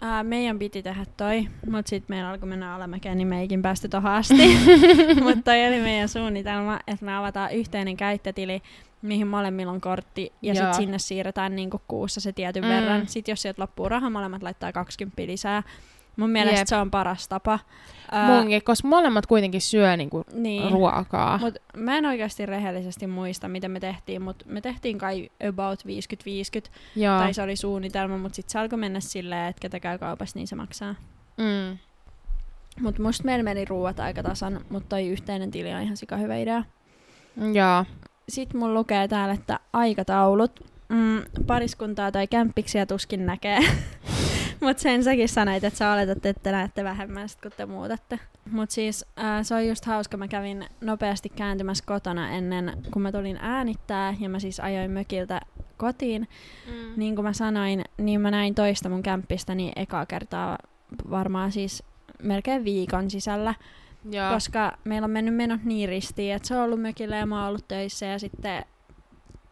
Ää, meidän piti tehdä toi, mutta sitten meillä alkoi mennä alamäkeen, niin me eikin päästy tohon asti. mutta toi oli meidän suunnitelma, että me avataan yhteinen käyttötili, mihin molemmilla on kortti, ja sitten sinne siirretään niinku kuussa se tietyn mm. verran. Sitten jos sieltä loppuu raha, molemmat laittaa 20 lisää. Mun mielestä Jep. se on paras tapa. Munkin, koska molemmat kuitenkin syö niin kuin niin. ruokaa. Mut mä en oikeasti rehellisesti muista, mitä me tehtiin, mutta me tehtiin kai about 50-50, Joo. tai se oli suunnitelma, mutta sitten se alkoi mennä silleen, että ketä käy kaupassa, niin se maksaa. Mm. Mutta musta meillä meni ruuat aika tasan, mutta toi yhteinen tili on ihan sika hyvä idea. Joo. Sitten mun lukee täällä, että aikataulut. Mm, pariskuntaa tai kämppiksiä tuskin näkee. Mutta sen säkin sanoit, että sä oletat, että näette vähemmän sit, kun te muutatte. Mutta siis äh, se on just hauska, mä kävin nopeasti kääntymässä kotona ennen, kun mä tulin äänittää, ja mä siis ajoin mökiltä kotiin. Mm. Niin kuin mä sanoin, niin mä näin toista mun kämppistäni ekaa kertaa varmaan siis melkein viikon sisällä. Joo. Koska meillä on mennyt menot niin ristiin, että se on ollut mökillä ja mä oon ollut töissä ja sitten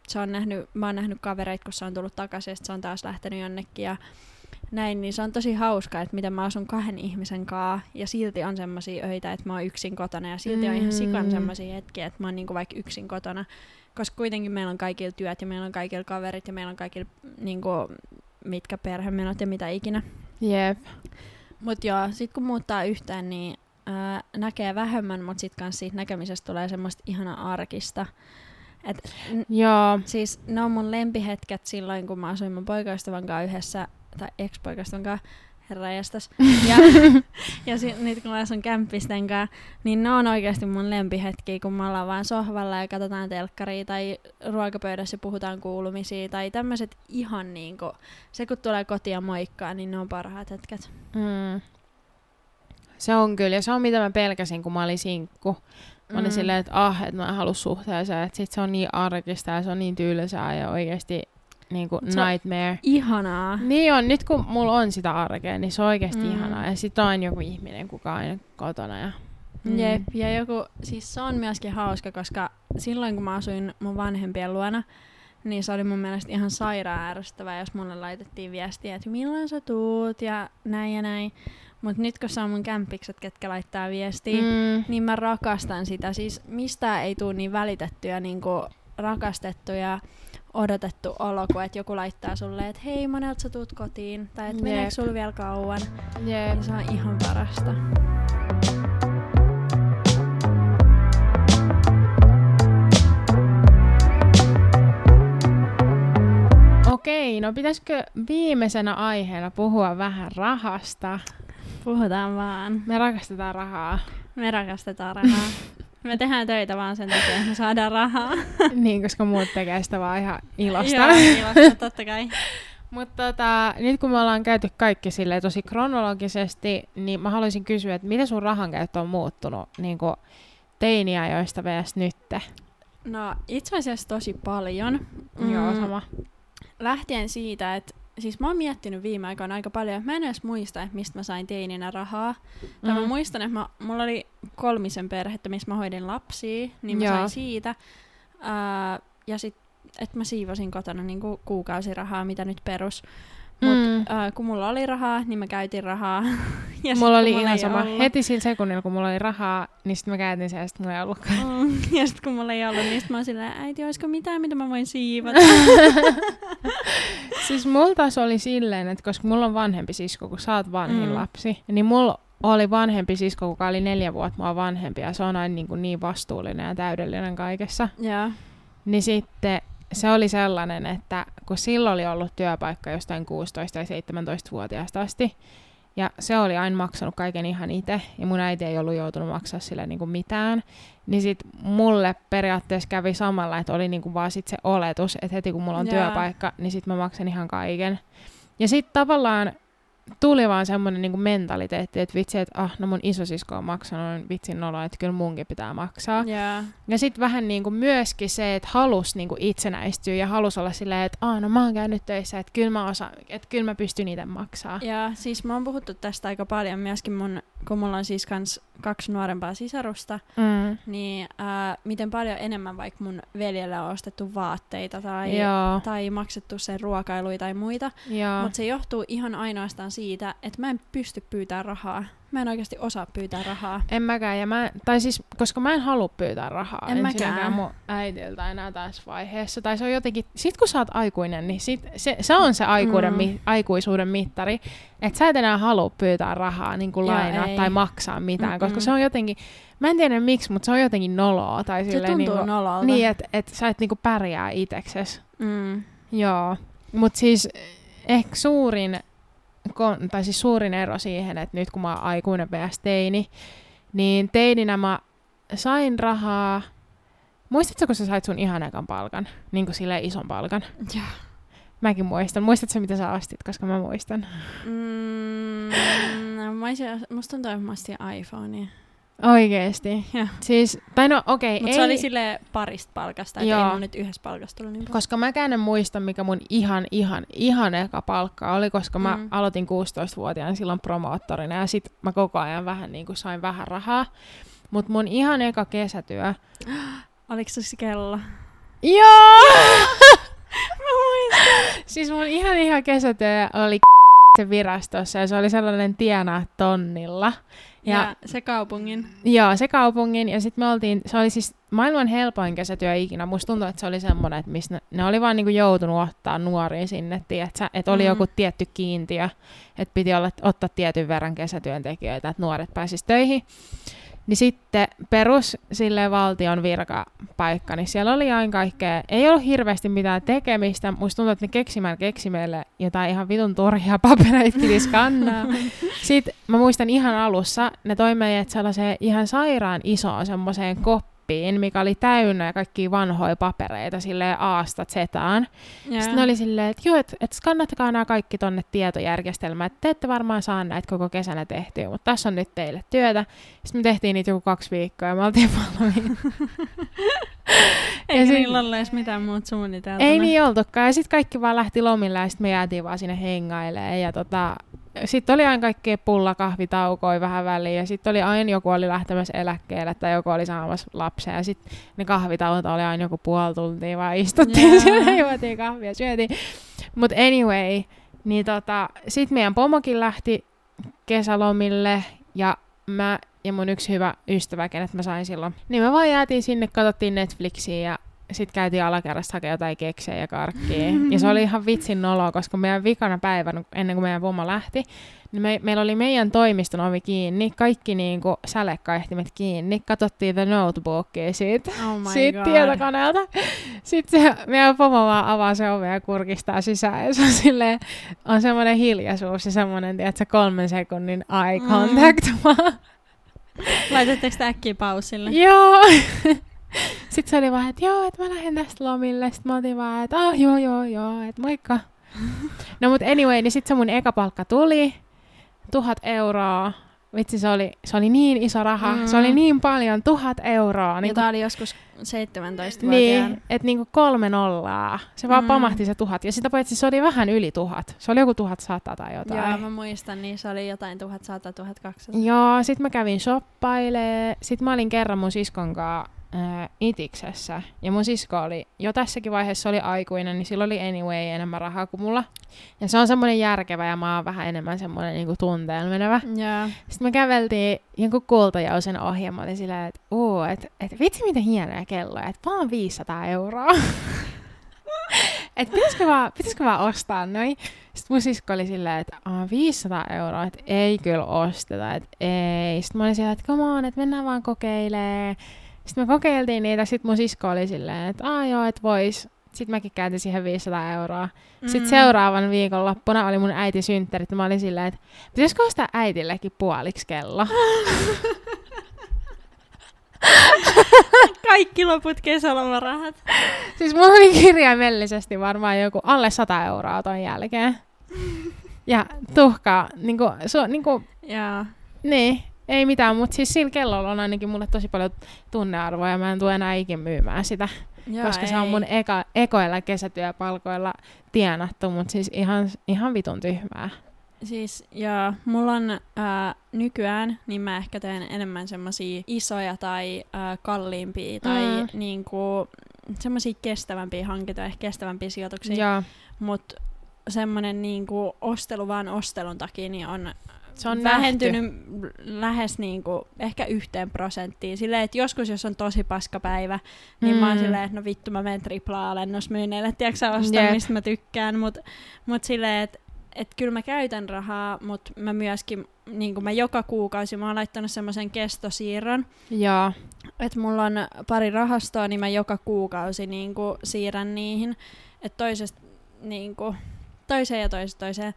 se on nähnyt, mä oon nähnyt kavereita, kun se on tullut takaisin ja se on taas lähtenyt jonnekin ja näin, niin se on tosi hauska, että miten mä asun kahden ihmisen kaa ja silti on semmoisia öitä, että mä oon yksin kotona ja silti on ihan sikan Mm. semmoisia hetkiä, että mä oon niinku vaikka yksin kotona, koska kuitenkin meillä on kaikilla työt ja meillä on kaikilla kaverit ja meillä on kaikilla niinku, mitkä perhemenot ja mitä ikinä. Jep. Mut joo, sit kun muuttaa yhteen, niin ää, näkee vähemmän, mutta sit kans siitä näkemisestä tulee semmoista ihana arkista. Et, n- Joo. siis ne on mun lempihetket silloin, kun mä asuin mun poikaystävän kanssa yhdessä, tai ex-poikaystävän kanssa, herra jästäs. Ja, ja sit, nyt kun mä asun kämppisten kanssa, niin ne on oikeasti mun lempihetkiä, kun me ollaan vaan sohvalla ja katsotaan telkkaria tai ruokapöydässä puhutaan kuulumisia tai tämmöiset ihan niinku, se kun tulee kotiin ja moikkaa, niin ne on parhaat hetket. Mm. Se on kyllä, ja se on mitä mä pelkäsin, kun mä olin sinkku. Mä olin Mm. silleen, että ah, että mä en halua suhteeseen, että sit se on niin arkista ja se on niin tylsää ja oikeesti niin kuin Se on- nightmare. Ihanaa. Niin on, nyt kun mulla on sitä arkea, niin se on oikeasti Mm. ihanaa. Ja sit on joku ihminen, kuka on aina kotona. Ja, Mm. Jep, ja joku, siis se on myöskin hauska, koska silloin kun mä asuin mun vanhempien luona, niin se oli mun mielestä ihan sairaan ärsyttävää, jos mulle laitettiin viestiä, että milloin sä tuut ja näin ja näin. Mut nyt kun se on mun kämpikset, ketkä laittaa viestiä, mm. Niin mä rakastan sitä. Siis mistään ei tule niin välitetty ja niinku rakastettu odotettu olo, kuin että joku laittaa sulle, että hei, monelta sä tuut kotiin, tai että meneekö sulla vielä kauan. Jep. Ja se on ihan parasta. Okei, no pitäisikö viimeisenä aiheena puhua vähän rahasta? Puhutaan vaan. Me rakastetaan rahaa. Me rakastetaan rahaa. Me tehdään töitä vaan sen takia, että me saadaan rahaa. niin, koska muut tekee sitä vaan ihan ilosta. Joo, ilosta, totta kai. Mutta tota, nyt kun me ollaan käyty kaikki sille tosi kronologisesti, niin mä haluaisin kysyä, että miten sun rahankäyttö on muuttunut niin teiniajoista vs. nytte? No itse asiassa tosi paljon. Joo, sama. Lähtien siitä, että siis mä oon miettinyt viime aikoina aika paljon, että mä en edes muista, että mistä mä sain teininä rahaa. Tai mä Mhm. muistan, että mä, mulla oli kolmisen perhettä, missä mä hoidin lapsia, niin mä Joo. sain siitä. Ää, ja sit, että mä siivosin kotona niin kuukausirahaa, mitä nyt perus. Mut Mm. ää, kun mulla oli rahaa, niin mä käytin rahaa. ja sit, mulla kun oli mulla ihan sama. ollut- Heti sillä sekunnilla, kun mulla oli rahaa, niin sitten mä käytin sen ja sitten mulla ei ollutkaan. Mm, ja sitten kun mulla ei ollut, niin sit mä oon silleen, äiti, olisiko mitään, mitä mä voin siivota? siis mulla taas oli silleen, että koska mulla on vanhempi sisko, kun sä oot vanhin Mm. lapsi, niin mulla oli vanhempi sisko, joka oli neljä vuotta mua vanhempi, ja se on aina niin, kuin niin vastuullinen ja täydellinen kaikessa. Joo. Niin sitten se oli sellainen, että kun silloin oli ollut työpaikka jostain 16- tai 17-vuotiaasta asti, ja se oli aina maksanut kaiken ihan itse, ja mun äiti ei ollut joutunut maksaa sille niinku mitään, niin sit mulle periaatteessa kävi samalla, että oli niinku vaan sit se oletus, että heti kun mulla on Jaa. työpaikka, niin sit mä maksan ihan kaiken. Ja sitten tavallaan tuli vaan semmoinen niinku mentaliteetti, että vitsi, että ah, no mun isosisko on maksanut, niin vitsin nolo, että kyllä munkin pitää maksaa. Joo. Ja sitten vähän niinku myöskin se, että halus niinku itsenäistyä ja halus olla silleen, että Aa, no mä oon käynyt töissä, että kyllä mä, osaan, että kyllä mä pystyn itse maksaa. Ja siis mä oon puhuttu tästä aika paljon myöskin mun kun mulla on siis kans kaksi nuorempaa sisarusta, Mm. niin ää, miten paljon enemmän vaikka mun veljellä on ostettu vaatteita tai, Joo, tai maksettu sen ruokailuja tai muita. Mutta se johtuu ihan ainoastaan siitä, että mä en pysty pyytämään rahaa. Mä en oikeasti osaa pyytää rahaa. En mäkään, ja mä, tai siis, koska mä en halua pyytää rahaa En mäkään. mun äitiltä enää tässä vaiheessa. Tai se on jotenkin, sit kun sä oot aikuinen, niin sit, se, se on se aikuuden, Mm. mi, aikuisuuden mittari, että sä et enää halua pyytää rahaa, niin kuin Joo, lainaa ei. tai maksaa mitään, koska Mm-mm. se on jotenkin, mä en tiedä miksi, mutta se on jotenkin noloa. Tai Se silleen tuntuu niinku, nololta. Niin, että et sä et niinku pärjää itekses. Mm. Joo, mutta siis ehkä suurin, kon, tai siis suurin ero siihen, että nyt kun mä oon aikuinen vs. teini, niin teininä mä sain rahaa. Muistatko, kun sä sait sun ihan ekan palkan? Niin kuin silleen ison palkan. Joo. Mäkin muistan. Muistatko, mitä sä ostit, koska mä muistan? Mm, mä olisin, musta tuntuu, että mä ostin iPhonea. Oikeesti. Joo. Siis, tai no okei, Mutta ei, se oli sille parista palkasta, että ei Joo. mulla nyt yhdessä palkasta tullut niin paljon. koska mäkään en muista, mikä mun ihan, ihan, ihan eka palkka oli, koska mä Mm. aloitin 16-vuotiaana silloin promoottorina ja sit mä koko ajan vähän niin kuin sain vähän rahaa. Mutta mun ihan eka kesätyö... Oliko se kello? Joo! mä muistan! siis mun ihan ihan kesätyö oli se virastossa ja se oli sellainen tienaa tonnilla. Ja, Ja- se kaupungin. Joo, se kaupungin. Ja sitten me oltiin, se oli siis maailman helpoin kesätyö ikinä. Musta tuntuu, että se oli semmoinen, että missä ne, ne oli vaan niinku joutunut ottaa nuoria sinne, tiedätkö? Että oli Mm. joku tietty kiintiö, että piti olla, ottaa tietyn verran kesätyöntekijöitä, että nuoret pääsis töihin. Niin sitten perus sille valtion virkapaikka, niin siellä oli aina kaikkea, ei ollut hirveästi mitään tekemistä. Musta tuntuu, että ne keksimällä keksi meille jotain ihan vitun turhia papereita piti skannaa. Sitten mä muistan ihan alussa, ne toi meidät sellaiseen ihan sairaan isoon semmoiseen koppiin, mikä oli täynnä kaikkia vanhoja papereita silleen Aasta Zetaan. Sitten ne oli silleen, että joo, että et skannattakaa nämä kaikki tonne tietojärjestelmään, että te ette varmaan saa näitä koko kesänä tehtyä, mutta tässä on nyt teille työtä. Sitten me tehtiin niitä joku kaksi viikkoa ja me oltiin valmiina. Eikä sit- niillä ollut edes mitään muuta suunniteltuna. Ei niin oltukaan. Ja sitten kaikki vaan lähti lomille ja sitten me jäätiin vaan sinne hengailemaan. Ja tota, sitten oli aina kaikkea pullakahvitaukoja vähän väliin. Ja sitten oli aina joku oli lähtemässä eläkkeelle tai joku oli saamassa lapsia. Ja sitten ne kahvitauot oli aina joku puoli tuntia vaan istuttiin Jaa. siellä, juotiin kahvia syötiin. Mutta anyway, niin tota, sitten meidän pomokin lähti kesälomille ja mä ja mun yksi hyvä ystävä, kenet mä sain silloin. Niin me vaan jäätiin sinne, katsottiin Netflixiä ja sitten käytiin alakerrasta hakemaan jotain keksejä ja karkkia. ja se oli ihan vitsin noloa, koska meidän vikana päivänä, ennen kuin meidän pomo lähti, niin me, meillä oli meidän toimiston ovi kiinni, kaikki niinku sälekkaihtimet kiinni, katsottiin The Notebookia siitä, Oh siitä god. tietokoneelta. Sitten se, meidän pomo vaan avaa se ove ja kurkistaa sisään ja se on, silleen, on semmoinen hiljaisuus ja semmoinen, tiedätkö, kolmen sekunnin eye Mm. contact vaan. Laitatteko te äkkiä pausille? Joo. Sitten se oli vaan, että joo, että mä lähden tästä lomille. Sitten mä oltiin vaan, että ah, joo, joo, joo, että moikka. no mut anyway, niin sitten se mun eka palkka tuli. Tuhat euroa. Vitsi, se oli, se oli niin iso raha. Mm. Se oli niin paljon, tuhat euroa. Niin Jota oli joskus 17 niin että niinku kolme nollaa. Se vaan Mm. pamahti se tuhat. Ja sitä paitsi se oli vähän yli tuhat. Se oli joku tuhat sata tai jotain. Joo, mä muistan, niin se oli jotain 1100 1200. Joo, sit mä kävin shoppailee. Sit mä olin kerran mun siskon kanssa äh, Itiksessä. Ja mun sisko oli, jo tässäkin vaiheessa oli aikuinen, niin sillä oli anyway enemmän rahaa kuin mulla. Ja se on semmoinen järkevä ja mä oon vähän enemmän semmoinen niinku tunteen menevä. Joo. Sitten me käveltiin jonkun kultajausen ohi ja mä olin silleen, että uu, että et vitsi miten hienoja kelloja, että vaan 500 euroa. että pitäisikö vaan, pitäisikö vaan ostaa noin. Sitten mun sisko oli silleen, että Aa, 500 euroa, että ei kyllä osteta, että ei. Sitten mä olin silleen, että come on, että mennään vaan kokeilee. Sitten me kokeiltiin niitä, sitten mun sisko oli silleen, että Aa, joo, että vois. Sitten mäkin käytin siihen 500 euroa. Sitten Mm. seuraavan viikonloppuna oli mun äiti synttärit, ja mä olin silleen, että pitäisikö ostaa äitillekin puoliksi kello? Kaikki loput kesälomarahat. siis mulla oli kirjaimellisesti varmaan joku alle 100 euroa ton jälkeen. Ja tuhkaa, niinku, su, niinku, Joo. niin, ei mitään, mutta siis sillä kellolla on ainakin mulle tosi paljon tunnearvoa ja mä en tule enää ikin myymään sitä, Joo, koska se on mun eka, ekoilla kesätyöpalkoilla tienattu, mutta siis ihan, ihan vitun tyhmää. Siis joo, mulla on ää, nykyään, niin mä ehkä teen enemmän semmosia isoja tai ää, kalliimpia tai Mm. niinku semmosia kestävämpiä hankintoja, ehkä kestävämpiä sijoituksia. Joo. Mut semmonen niinku ostelu vaan ostelun takia niin on Se on vähentynyt nähty. lähes niinku ehkä yhteen prosenttiin. Silleen, että joskus jos on tosi paska päivä, niin mm. mä oon Mm. silleen, että no vittu mä menen triplaa alennusmyynneille, tiedätkö sä ostan, Jep. mistä mä tykkään, mut, mut silleen, että et kyllä mä käytän rahaa, mutta mä myöskin, niin mä joka kuukausi, mä oon laittanut semmoisen kestosiirron, Joo. että mulla on pari rahastoa, niin mä joka kuukausi niin siirrän niihin, että toisesta niin toiseen ja toisesta toiseen.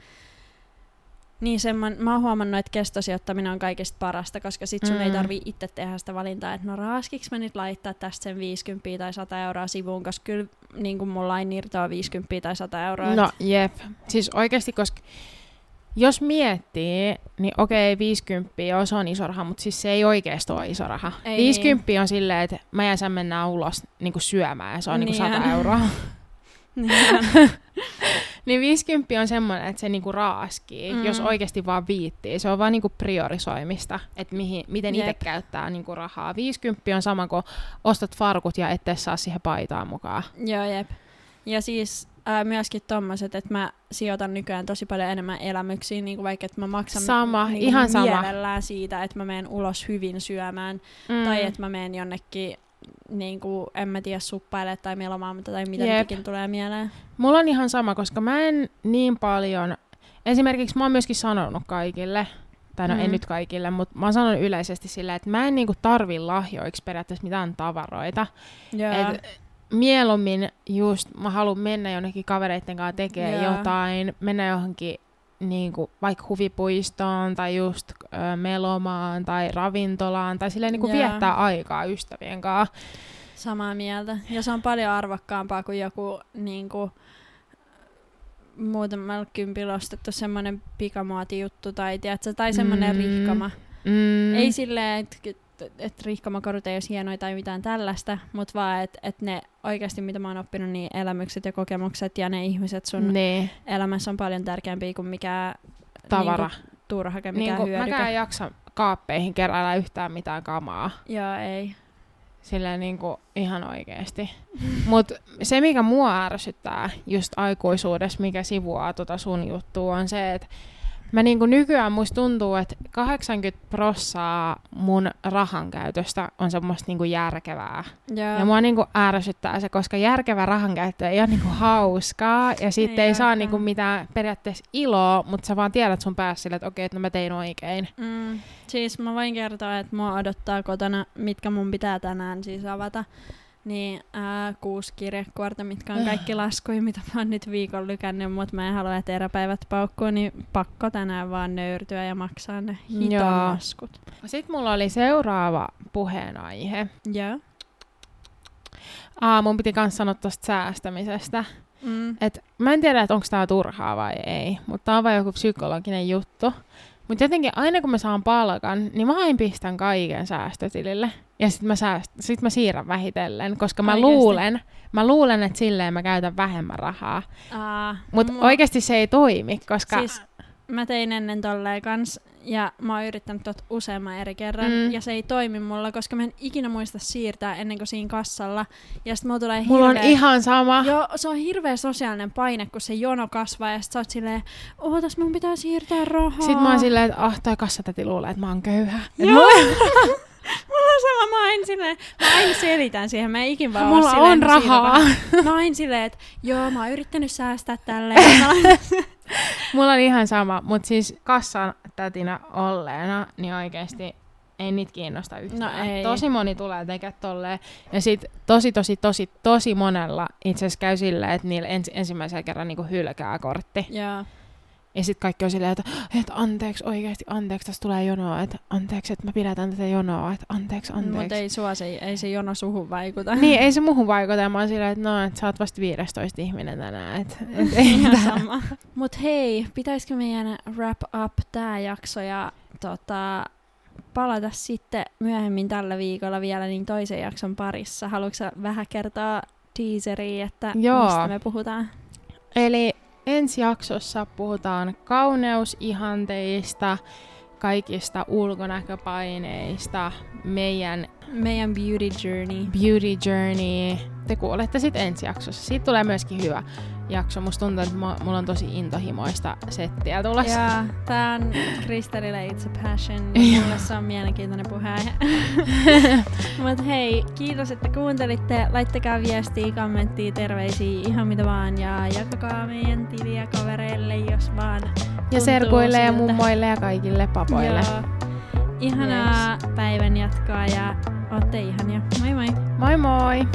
Niin semmon, mä oon huomannut, että kestosijoittaminen on kaikista parasta, koska sit sun mm. ei tarvii itse tehdä sitä valintaa, että no raaskiks mä nyt laittaa tästä sen 50 tai 100 euroa sivuun, koska kyllä niin kuin mulla ei irtoa 50 tai 100 euroa. No jep. Siis oikeasti, koska jos miettii, niin okei, 50 on, se on iso raha, mutta siis se ei oikeasti ole iso raha. Ei 50 on silleen, että mä ja sä mennään ulos niin syömään ja se on niin Niin 100 on. euroa. Niin. Niin 50 on semmoinen, että se niinku raaskii, Mm. jos oikeasti vaan viittii. Se on vaan niinku priorisoimista, että mihin, miten itse käyttää niinku rahaa. 50 on sama kuin ostat farkut ja ette saa siihen paitaan mukaan. Joo, jep. Ja siis ää, myöskin tommoset, että mä sijoitan nykyään tosi paljon enemmän elämyksiin, niin kuin vaikka että mä maksan Sama, niin ihan sama. siitä, että mä menen ulos hyvin syömään, Mm. tai että mä menen jonnekin niin kuin, en mä tiedä, suppailemaan tai melomaan, tai mitä Jep. nyt ikin tulee mieleen. Mulla on ihan sama, koska mä en niin paljon... Esimerkiksi mä oon myöskin sanonut kaikille, tai no mm. En nyt kaikille, mutta mä oon sanonut yleisesti silleen, että mä en niinku tarvi lahjoiksi periaatteessa mitään tavaroita. Joo. Et mieluummin just mä haluan mennä jonnekin kavereitten kanssa tekemään Joo. jotain, mennä johonkin niinku, vaikka huvipuistoon tai just ö, melomaan tai ravintolaan tai silleen niinku Joo. viettää aikaa ystävien kanssa. Samaa mieltä. Ja se on paljon arvokkaampaa kuin joku niin kuin, muutamalla kympillä ostettu semmoinen pikamuotijuttu tai, tiedätkö, tai semmoinen Mm. mm. rihkama. Mm. Ei silleen, että et rihkamakorut ei olisi hienoja tai mitään tällaista, mutta vaan, että et ne oikeasti, mitä mä oon oppinut, niin elämykset ja kokemukset ja ne ihmiset sun niin, elämässä on paljon tärkeämpiä kuin mikä tavara. Niinku, turhake, mikä Niin niinku, kuin, hyödyke. mäkään en jaksa kaappeihin keräillä yhtään mitään kamaa. Joo, ei. Silleen niin kuin ihan oikeesti. Mut se, mikä mua ärsyttää just aikuisuudessa, mikä sivuaa tota sun juttua, on se, että mä niinku nykyään musta tuntuu, että 80 prossaa mun rahan käytöstä on semmoista niinku järkevää. Joo. Ja mua niinku ärsyttää se, koska järkevä rahankäyttö ei ole niinku hauskaa ja sitten Ei ei, saa olekaan. niinku mitään periaatteessa iloa, mutta sä vaan tiedät sun päässä sille, että okei, että no mä tein oikein. Mm, siis mä voin kertoa, että mua odottaa kotona, mitkä mun pitää tänään siis avata. Niin ää, kuusi kirjekuorta, mitkä on kaikki laskuja, mitä mä oon nyt viikon lykännyt, mutta mä en halua, että eräpäivät paukkuu, niin pakko tänään vaan nöyrtyä ja maksaa ne Joo. laskut. Sitten mulla oli seuraava puheenaihe. Joo. Aa, mun piti kans sanoa tosta säästämisestä. Mm. Et mä en tiedä, että onko tää turhaa vai ei, mutta tää on vaan joku psykologinen juttu. Mutta jotenkin aina kun mä saan palkan, niin mä aina pistän kaiken säästötilille. Ja sit mä, sääst- sit mä siirrän vähitellen, koska mä Oikeesti? luulen, mä luulen, että silleen mä käytän vähemmän rahaa. Aa, Mutta mua- oikeasti se ei toimi, koska... Siis mä tein ennen tolleen kans, ja mä oon yrittänyt tot useamman eri kerran, Mm. ja se ei toimi mulla, koska mä en ikinä muista siirtää ennen kuin siinä kassalla. Ja sit mulla tulee mulla on hirveä... ihan sama. Joo, se on hirveä sosiaalinen paine, kun se jono kasvaa, ja sit sä oot silleen, ootas, mun pitää siirtää rahaa. Sitten mä oon silleen, että ah, toi kassatäti luulee, että mä oon köyhä. Joo. mulla- on sama, mä aina silleen, mä aina selitän siihen, mä en ikin vaan Mulla silleen, on siirrän rahaa. Mä aina silleen, että joo, mä oon yrittänyt säästää tälleen. Mulla on ihan sama, mutta siis kassan tätinä olleena, niin oikeasti ei niitä kiinnosta yhtään. No ei. Tosi moni tulee tekemään tolleen. Ja sit tosi, tosi, tosi, tosi monella itse asiassa käy silleen, että niillä ens, ensimmäisellä kerran niinku hylkää kortti. joo. Ja sit kaikki on silleen, että, että anteeksi, oikeasti anteeksi, tässä tulee jonoa, että anteeksi, että mä pidätän tätä jonoa, että anteeksi, anteeksi. Mutta ei sua se, ei se jono suhun vaikuta. Niin, ei se muuhun vaikuta. Ja mä oon silleen, että no, että sä oot vasta 15 ihminen tänään. Et, et ei Ihan sama. Mut hei, pitäisikö meidän wrap up tää jakso ja tota, palata sitten myöhemmin tällä viikolla vielä niin toisen jakson parissa. Haluatko vähän kertoa teaseriin, että Joo. mistä me puhutaan? Eli ensi jaksossa puhutaan kauneusihanteista, kaikista ulkonäköpaineista, meidän Meidän beauty journey. beauty journey. Te kuulette sitten ensi jaksossa. Siitä tulee myöskin hyvä jakso. Musta tuntuu, että mä- mulla on tosi intohimoista settiä tulossa. Ja tää on Kristallille It's a Passion. Ja mulle se on mielenkiintoinen puheenaihe. Mut hei, kiitos, että kuuntelitte. Laittakaa viestiä, kommenttia, terveisiä, ihan mitä vaan. Ja jakakaa meidän tiliä kavereille, jos vaan Ja serkuille ja mummoille ja kaikille papoille. Joo. Ihanaa päivän jatkoa ja ootte ihania. Moi moi! Moi moi!